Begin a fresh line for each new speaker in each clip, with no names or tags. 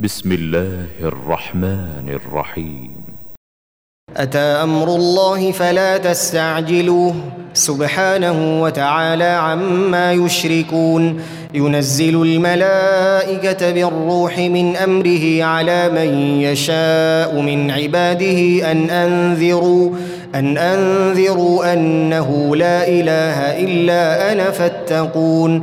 بسم الله الرحمن الرحيم
أتى أمر الله فلا تستعجلوه سبحانه وتعالى عما يشركون ينزل الملائكة بالروح من أمره على من يشاء من عباده أن أنذروا أن أنذروا أنه لا إله إلا أنا فاتقون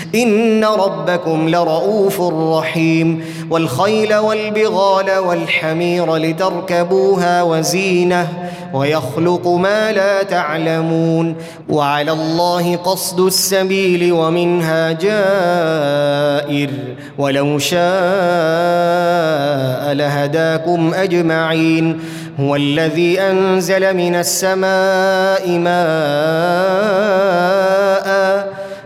ان ربكم لرؤوف رحيم والخيل والبغال والحمير لتركبوها وزينه ويخلق ما لا تعلمون وعلى الله قصد السبيل ومنها جائر ولو شاء لهداكم اجمعين هو الذي انزل من السماء ماء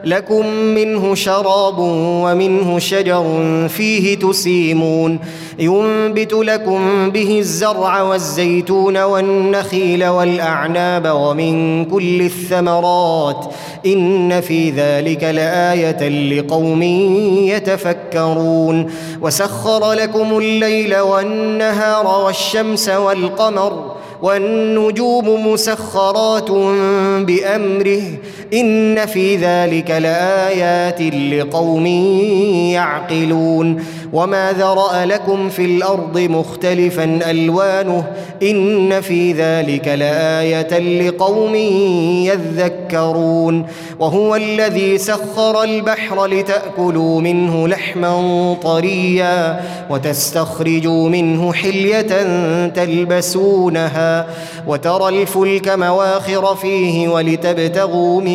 لكم منه شراب ومنه شجر فيه تسيمون ينبت لكم به الزرع والزيتون والنخيل والاعناب ومن كل الثمرات ان في ذلك لايه لقوم يتفكرون وسخر لكم الليل والنهار والشمس والقمر والنجوم مسخرات بامره ان في ذلك لايات لقوم يعقلون وما ذرا لكم في الارض مختلفا الوانه ان في ذلك لايه لقوم يذكرون وهو الذي سخر البحر لتاكلوا منه لحما طريا وتستخرجوا منه حليه تلبسونها وترى الفلك مواخر فيه ولتبتغوا من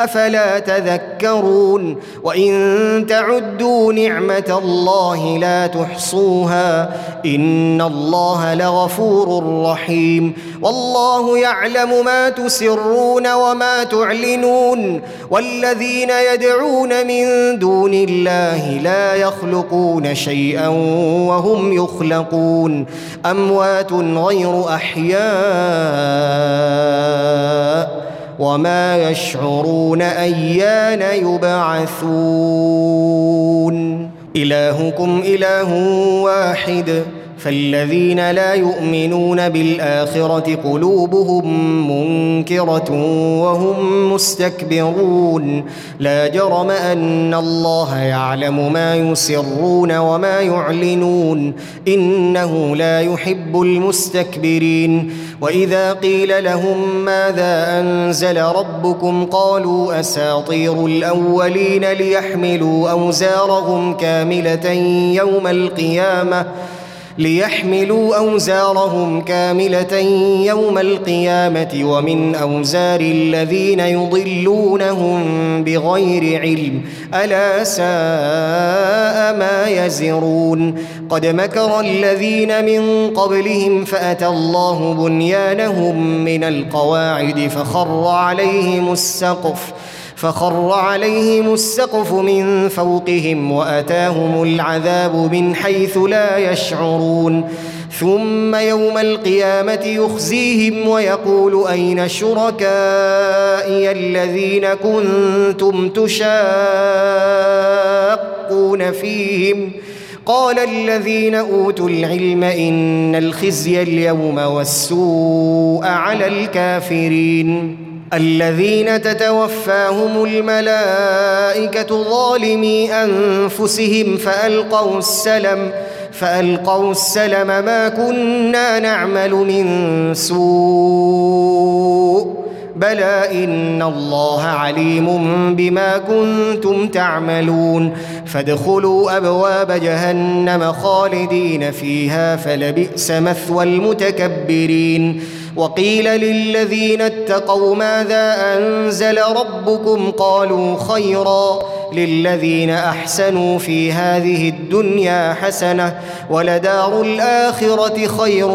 افلا تذكرون وان تعدوا نعمه الله لا تحصوها ان الله لغفور رحيم والله يعلم ما تسرون وما تعلنون والذين يدعون من دون الله لا يخلقون شيئا وهم يخلقون اموات غير احياء وما يشعرون ايان يبعثون الهكم اله واحد فالذين لا يؤمنون بالآخرة قلوبهم منكرة وهم مستكبرون لا جرم أن الله يعلم ما يسرون وما يعلنون إنه لا يحب المستكبرين وإذا قيل لهم ماذا أنزل ربكم قالوا أساطير الأولين ليحملوا أوزارهم كاملة يوم القيامة ليحملوا اوزارهم كامله يوم القيامه ومن اوزار الذين يضلونهم بغير علم الا ساء ما يزرون قد مكر الذين من قبلهم فاتى الله بنيانهم من القواعد فخر عليهم السقف فخر عليهم السقف من فوقهم واتاهم العذاب من حيث لا يشعرون ثم يوم القيامه يخزيهم ويقول اين شركائي الذين كنتم تشاقون فيهم قال الذين اوتوا العلم ان الخزي اليوم والسوء على الكافرين الذين تتوفاهم الملائكة ظالمي أنفسهم فألقوا السلم فألقوا السلم ما كنا نعمل من سوء بلى إن الله عليم بما كنتم تعملون فادخلوا أبواب جهنم خالدين فيها فلبئس مثوى المتكبرين وقيل للذين اتقوا ماذا انزل ربكم قالوا خيرا للذين احسنوا في هذه الدنيا حسنه ولدار الاخره خير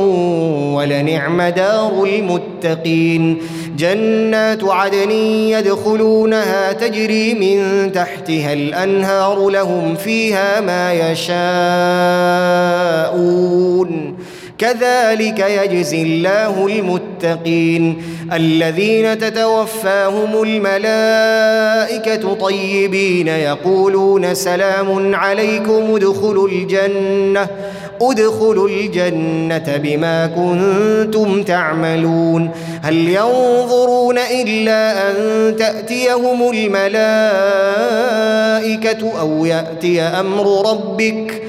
ولنعم دار المتقين جنات عدن يدخلونها تجري من تحتها الانهار لهم فيها ما يشاءون كذلك يجزي الله المتقين الذين تتوفاهم الملائكه طيبين يقولون سلام عليكم ادخلوا الجنه ادخلوا الجنة بما كنتم تعملون هل ينظرون إلا أن تأتيهم الملائكة أو يأتي أمر ربك ۖ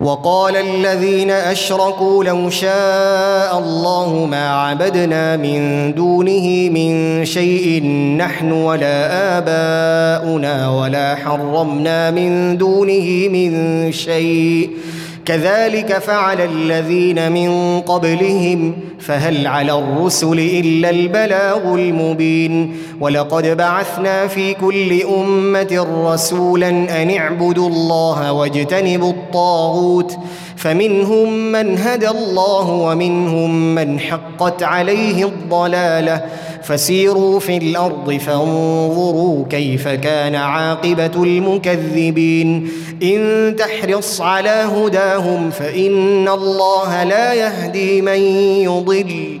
وقال الذين اشركوا لو شاء الله ما عبدنا من دونه من شيء نحن ولا اباؤنا ولا حرمنا من دونه من شيء كذلك فعل الذين من قبلهم فهل على الرسل الا البلاغ المبين ولقد بعثنا في كل امه رسولا ان اعبدوا الله واجتنبوا الطاغوت فمنهم من هدى الله ومنهم من حقت عليه الضلاله فسيروا في الارض فانظروا كيف كان عاقبه المكذبين ان تحرص على هداهم فان الله لا يهدي من يضل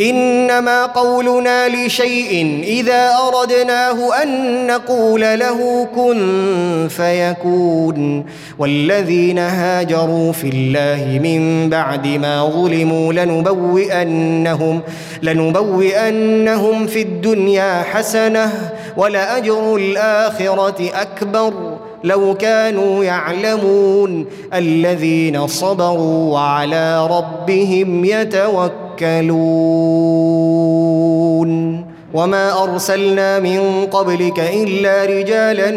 انما قولنا لشيء اذا اردناه ان نقول له كن فيكون والذين هاجروا في الله من بعد ما ظلموا لنبوئنهم لنبوئنهم في الدنيا حسنه ولاجر الاخره اكبر لو كانوا يعلمون الذين صبروا وعلى ربهم يتوكلون يتوكلون وما ارسلنا من قبلك الا رجالا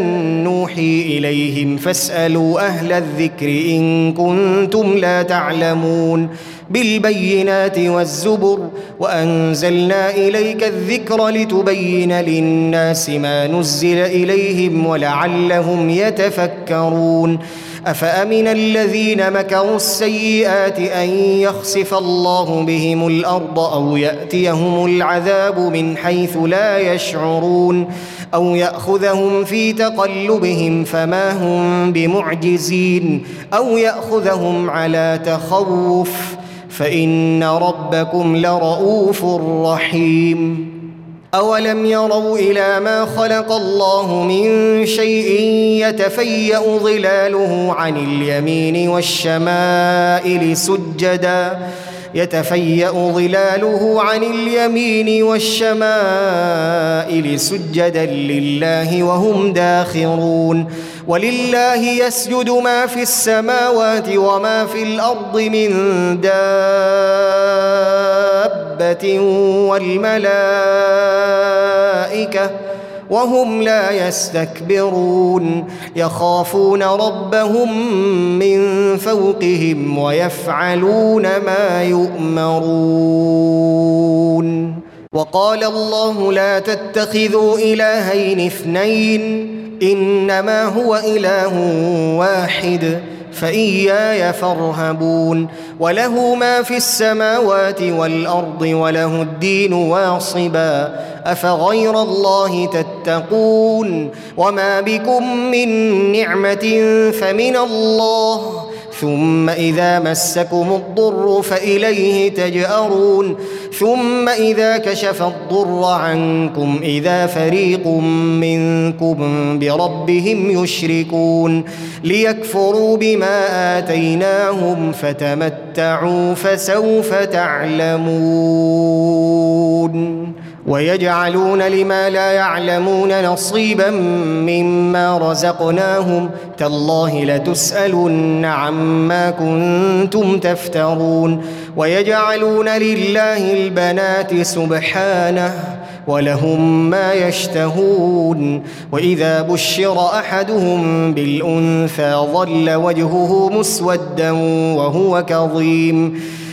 نوحي اليهم فاسالوا اهل الذكر ان كنتم لا تعلمون بالبينات والزبر وانزلنا اليك الذكر لتبين للناس ما نزل اليهم ولعلهم يتفكرون افامن الذين مكروا السيئات ان يخسف الله بهم الارض او ياتيهم العذاب من حيث لا يشعرون او ياخذهم في تقلبهم فما هم بمعجزين او ياخذهم على تخوف فان ربكم لرؤوف رحيم أولم يروا إلى ما خلق الله من شيء يتفيأ ظلاله عن اليمين والشمائل سجدا يتفيأ ظلاله عن اليمين والشمائل سجدا لله وهم داخرون ولله يسجد ما في السماوات وما في الارض من دابه والملائكه وهم لا يستكبرون يخافون ربهم من فوقهم ويفعلون ما يؤمرون وقال الله لا تتخذوا الهين اثنين انما هو اله واحد فاياي فارهبون وله ما في السماوات والارض وله الدين واصبا افغير الله تتقون وما بكم من نعمه فمن الله ثم اذا مسكم الضر فاليه تجارون ثم اذا كشف الضر عنكم اذا فريق منكم بربهم يشركون ليكفروا بما اتيناهم فتمتعوا فسوف تعلمون ويجعلون لما لا يعلمون نصيبا مما رزقناهم تالله لتسالن عما كنتم تفترون ويجعلون لله البنات سبحانه ولهم ما يشتهون واذا بشر احدهم بالانثى ظل وجهه مسودا وهو كظيم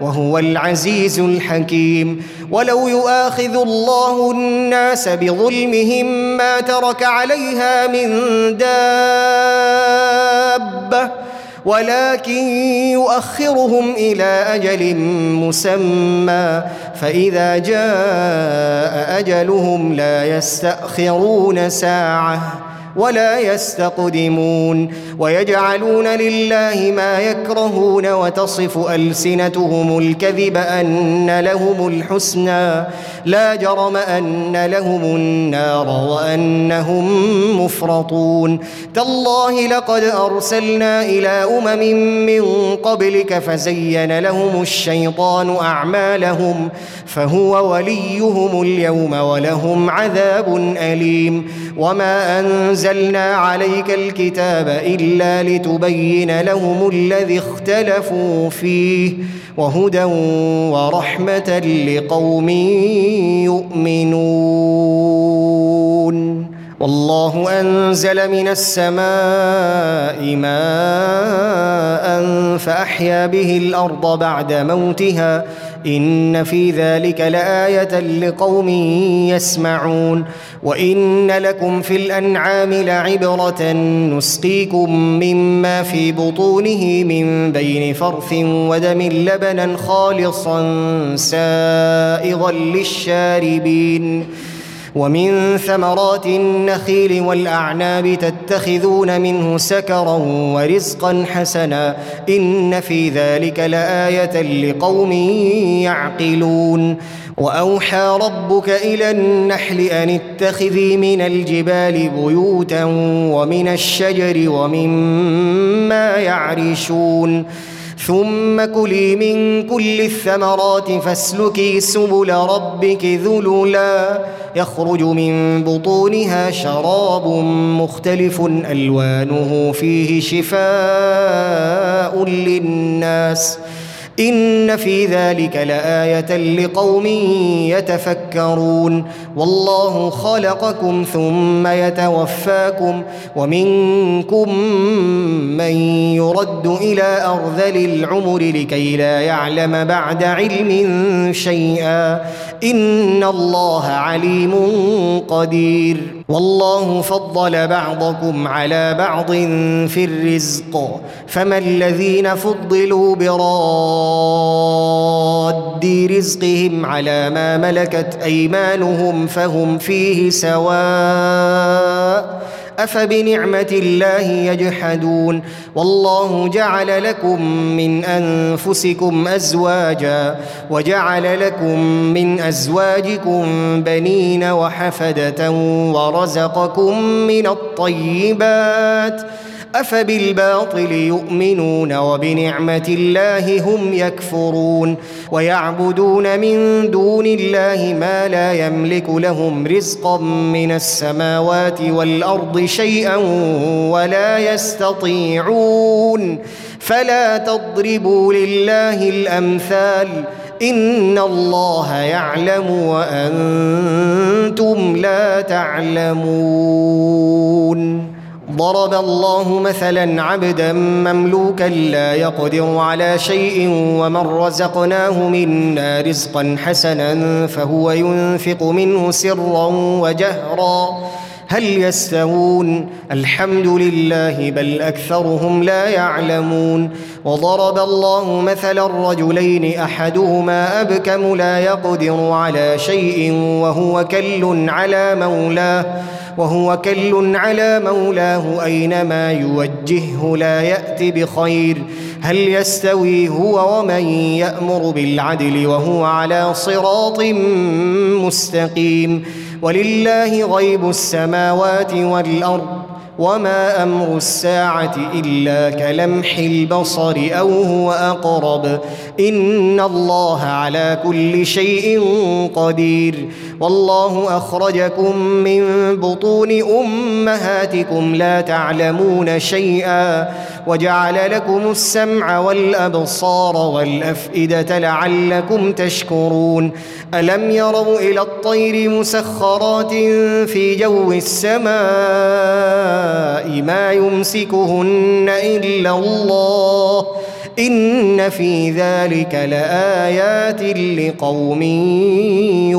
وهو العزيز الحكيم ولو يؤاخذ الله الناس بظلمهم ما ترك عليها من دابه ولكن يؤخرهم الى اجل مسمى فاذا جاء اجلهم لا يستاخرون ساعه ولا يستقدمون ويجعلون لله ما يكرهون وتصف السنتهم الكذب ان لهم الحسنى لا جرم ان لهم النار وانهم مفرطون تالله لقد ارسلنا الى امم من قبلك فزين لهم الشيطان اعمالهم فهو وليهم اليوم ولهم عذاب اليم وما انزلنا عليك الكتاب الا لتبين لهم الذي اختلفوا فيه وهدى ورحمه لقوم يؤمنون والله انزل من السماء ماء فاحيا به الارض بعد موتها ان في ذلك لايه لقوم يسمعون وان لكم في الانعام لعبره نسقيكم مما في بطونه من بين فرث ودم لبنا خالصا سائغا للشاربين ومن ثمرات النخيل والاعناب تتخذون منه سكرا ورزقا حسنا ان في ذلك لايه لقوم يعقلون واوحى ربك الى النحل ان اتخذي من الجبال بيوتا ومن الشجر ومما يعرشون ثم كلي من كل الثمرات فاسلكي سبل ربك ذللا يخرج من بطونها شراب مختلف الوانه فيه شفاء للناس ان في ذلك لايه لقوم يتفكرون والله خلقكم ثم يتوفاكم ومنكم من يرد الى ارذل العمر لكي لا يعلم بعد علم شيئا ان الله عليم قدير والله فضل بعضكم على بعض في الرزق فما الذين فضلوا براد بصاد رزقهم على ما ملكت ايمانهم فهم فيه سواء افبنعمه الله يجحدون والله جعل لكم من انفسكم ازواجا وجعل لكم من ازواجكم بنين وحفده ورزقكم من الطيبات افبالباطل يؤمنون وبنعمه الله هم يكفرون ويعبدون من دون الله ما لا يملك لهم رزقا من السماوات والارض شيئا ولا يستطيعون فلا تضربوا لله الامثال ان الله يعلم وانتم لا تعلمون ضرب الله مثلا عبدا مملوكا لا يقدر على شيء ومن رزقناه منا رزقا حسنا فهو ينفق منه سرا وجهرا هل يستوون الحمد لله بل اكثرهم لا يعلمون وضرب الله مثلا الرجلين احدهما ابكم لا يقدر على شيء وهو كل على مولاه وهو كل على مولاه أينما يوجهه لا يات بخير هل يستوي هو ومن يأمر بالعدل وهو على صراط مستقيم ولله غيب السماوات والأرض وما امر الساعه الا كلمح البصر او هو اقرب ان الله على كل شيء قدير والله اخرجكم من بطون امهاتكم لا تعلمون شيئا وجعل لكم السمع والابصار والافئده لعلكم تشكرون الم يروا الى الطير مسخرات في جو السماء ما يمسكهن الا الله ان في ذلك لايات لقوم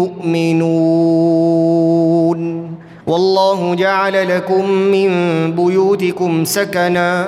يؤمنون والله جعل لكم من بيوتكم سكنا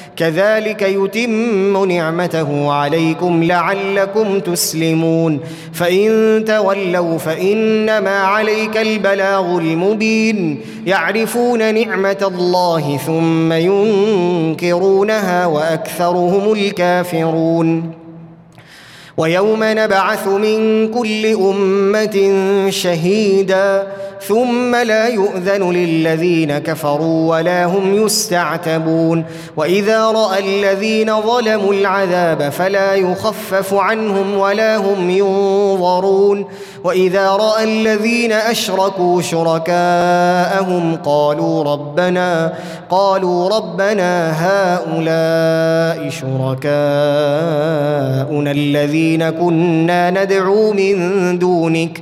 كذلك يتم نعمته عليكم لعلكم تسلمون فان تولوا فانما عليك البلاغ المبين يعرفون نعمه الله ثم ينكرونها واكثرهم الكافرون ويوم نبعث من كل امه شهيدا ثم لا يؤذن للذين كفروا ولا هم يستعتبون واذا راى الذين ظلموا العذاب فلا يخفف عنهم ولا هم ينظرون واذا راى الذين اشركوا شركاءهم قالوا ربنا قالوا ربنا هؤلاء شركاؤنا الذين كنا ندعو من دونك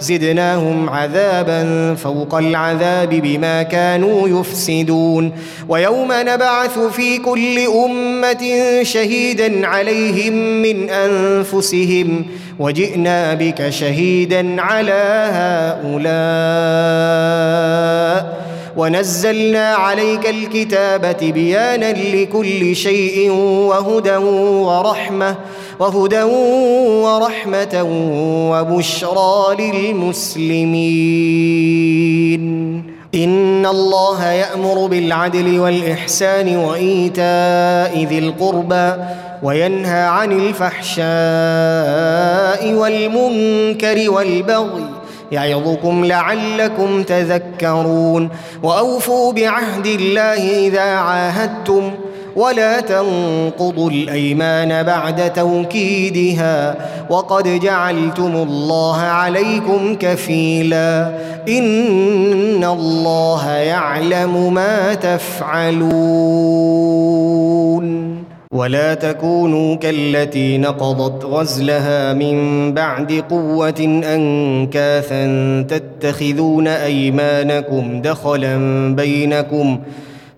زدناهم عذابا فوق العذاب بما كانوا يفسدون ويوم نبعث في كل أمة شهيدا عليهم من أنفسهم وجئنا بك شهيدا على هؤلاء ونزلنا عليك الكتاب تبيانا لكل شيء وهدى ورحمه وهدى ورحمة وبشرى للمسلمين إن الله يأمر بالعدل والإحسان وإيتاء ذي القربى وينهى عن الفحشاء والمنكر والبغي يعظكم لعلكم تذكرون وأوفوا بعهد الله إذا عاهدتم ۖ ولا تنقضوا الايمان بعد توكيدها وقد جعلتم الله عليكم كفيلا ان الله يعلم ما تفعلون ولا تكونوا كالتي نقضت غزلها من بعد قوه انكاثا تتخذون ايمانكم دخلا بينكم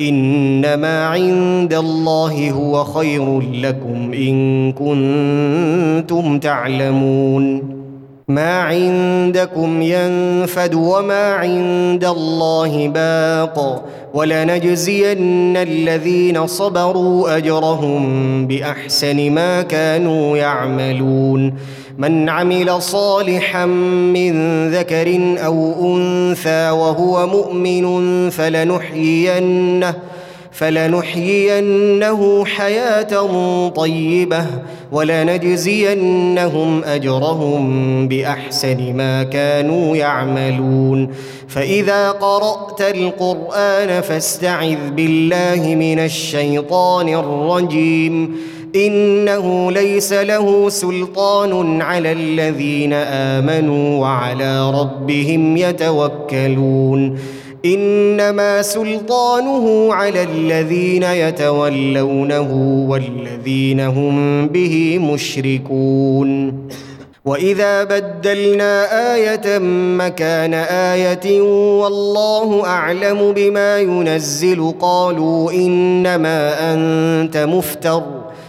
انما عند الله هو خير لكم ان كنتم تعلمون ما عندكم ينفد وما عند الله باق ولنجزين الذين صبروا اجرهم باحسن ما كانوا يعملون من عمل صالحا من ذكر او انثى وهو مؤمن فلنحيينه فلنحيينه حياه طيبه ولنجزينهم اجرهم باحسن ما كانوا يعملون فاذا قرات القران فاستعذ بالله من الشيطان الرجيم انه ليس له سلطان على الذين امنوا وعلى ربهم يتوكلون انما سلطانه على الذين يتولونه والذين هم به مشركون واذا بدلنا ايه مكان ايه والله اعلم بما ينزل قالوا انما انت مفتر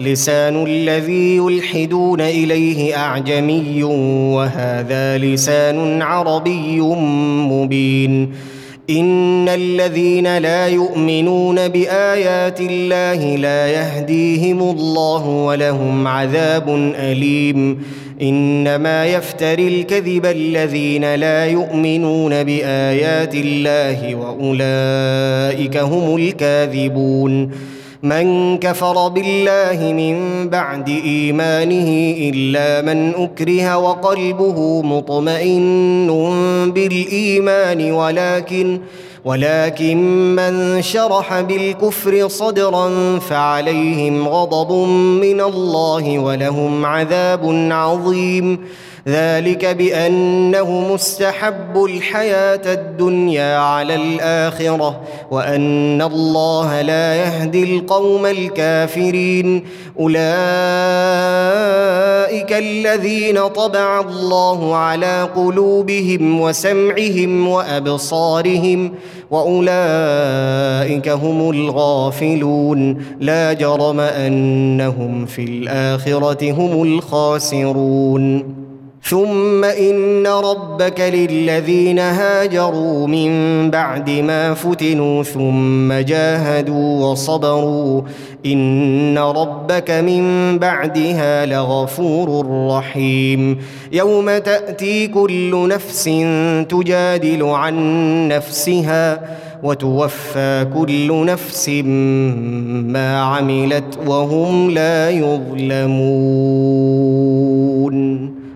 لسان الذي يلحدون اليه اعجمي وهذا لسان عربي مبين ان الذين لا يؤمنون بايات الله لا يهديهم الله ولهم عذاب اليم انما يفتري الكذب الذين لا يؤمنون بايات الله واولئك هم الكاذبون من كفر بالله من بعد ايمانه الا من اكره وقلبه مطمئن بالايمان ولكن ولكن من شرح بالكفر صدرا فعليهم غضب من الله ولهم عذاب عظيم ذلك بانهم استحبوا الحياه الدنيا على الاخره وان الله لا يهدي القوم الكافرين اولئك الذين طبع الله على قلوبهم وسمعهم وابصارهم واولئك هم الغافلون لا جرم انهم في الاخره هم الخاسرون ثم ان ربك للذين هاجروا من بعد ما فتنوا ثم جاهدوا وصبروا ان ربك من بعدها لغفور رحيم يوم تاتي كل نفس تجادل عن نفسها وتوفى كل نفس ما عملت وهم لا يظلمون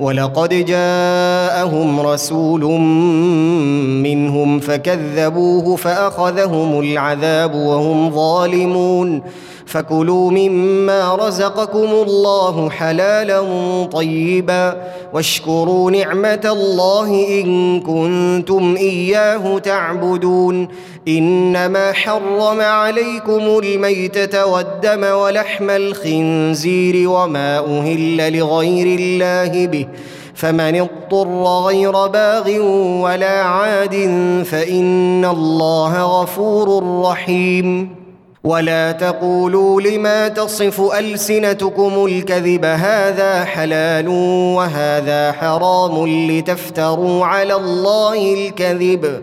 ولقد جاءهم رسول منهم فكذبوه فاخذهم العذاب وهم ظالمون فكلوا مما رزقكم الله حلالا طيبا واشكروا نعمه الله ان كنتم اياه تعبدون انما حرم عليكم الميته والدم ولحم الخنزير وما اهل لغير الله به فمن اضطر غير باغ ولا عاد فان الله غفور رحيم ولا تقولوا لما تصف السنتكم الكذب هذا حلال وهذا حرام لتفتروا على الله الكذب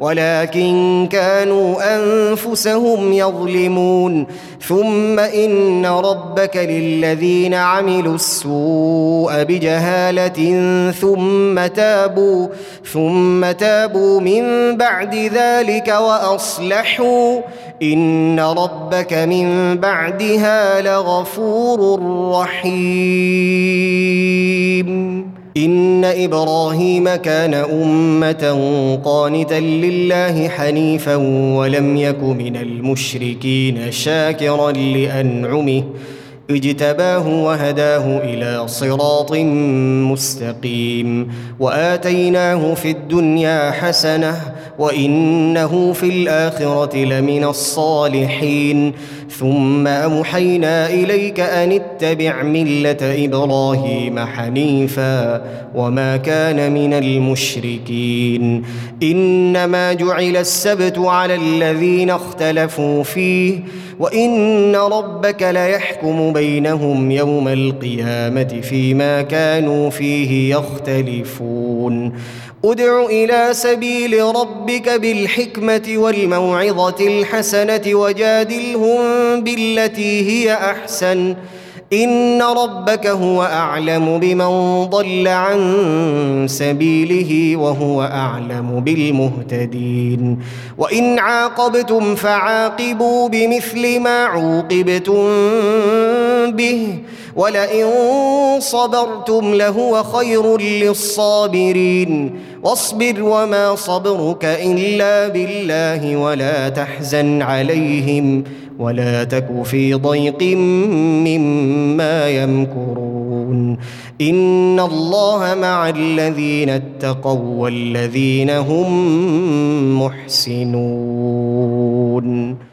ولكن كانوا انفسهم يظلمون ثم ان ربك للذين عملوا السوء بجهاله ثم تابوا ثم تابوا من بعد ذلك واصلحوا ان ربك من بعدها لغفور رحيم ان ابراهيم كان امه قانتا لله حنيفا ولم يك من المشركين شاكرا لانعمه اجتباه وهداه الى صراط مستقيم واتيناه في الدنيا حسنه وانه في الاخره لمن الصالحين ثم اوحينا اليك ان اتبع مله ابراهيم حنيفا وما كان من المشركين انما جعل السبت على الذين اختلفوا فيه وان ربك ليحكم بينهم يوم القيامه فيما كانوا فيه يختلفون ادع الى سبيل ربك بالحكمه والموعظه الحسنه وجادلهم بالتي هي احسن ان ربك هو اعلم بمن ضل عن سبيله وهو اعلم بالمهتدين وان عاقبتم فعاقبوا بمثل ما عوقبتم به ولئن صبرتم لهو خير للصابرين واصبر وما صبرك الا بالله ولا تحزن عليهم ولا تك في ضيق مما يمكرون ان الله مع الذين اتقوا والذين هم محسنون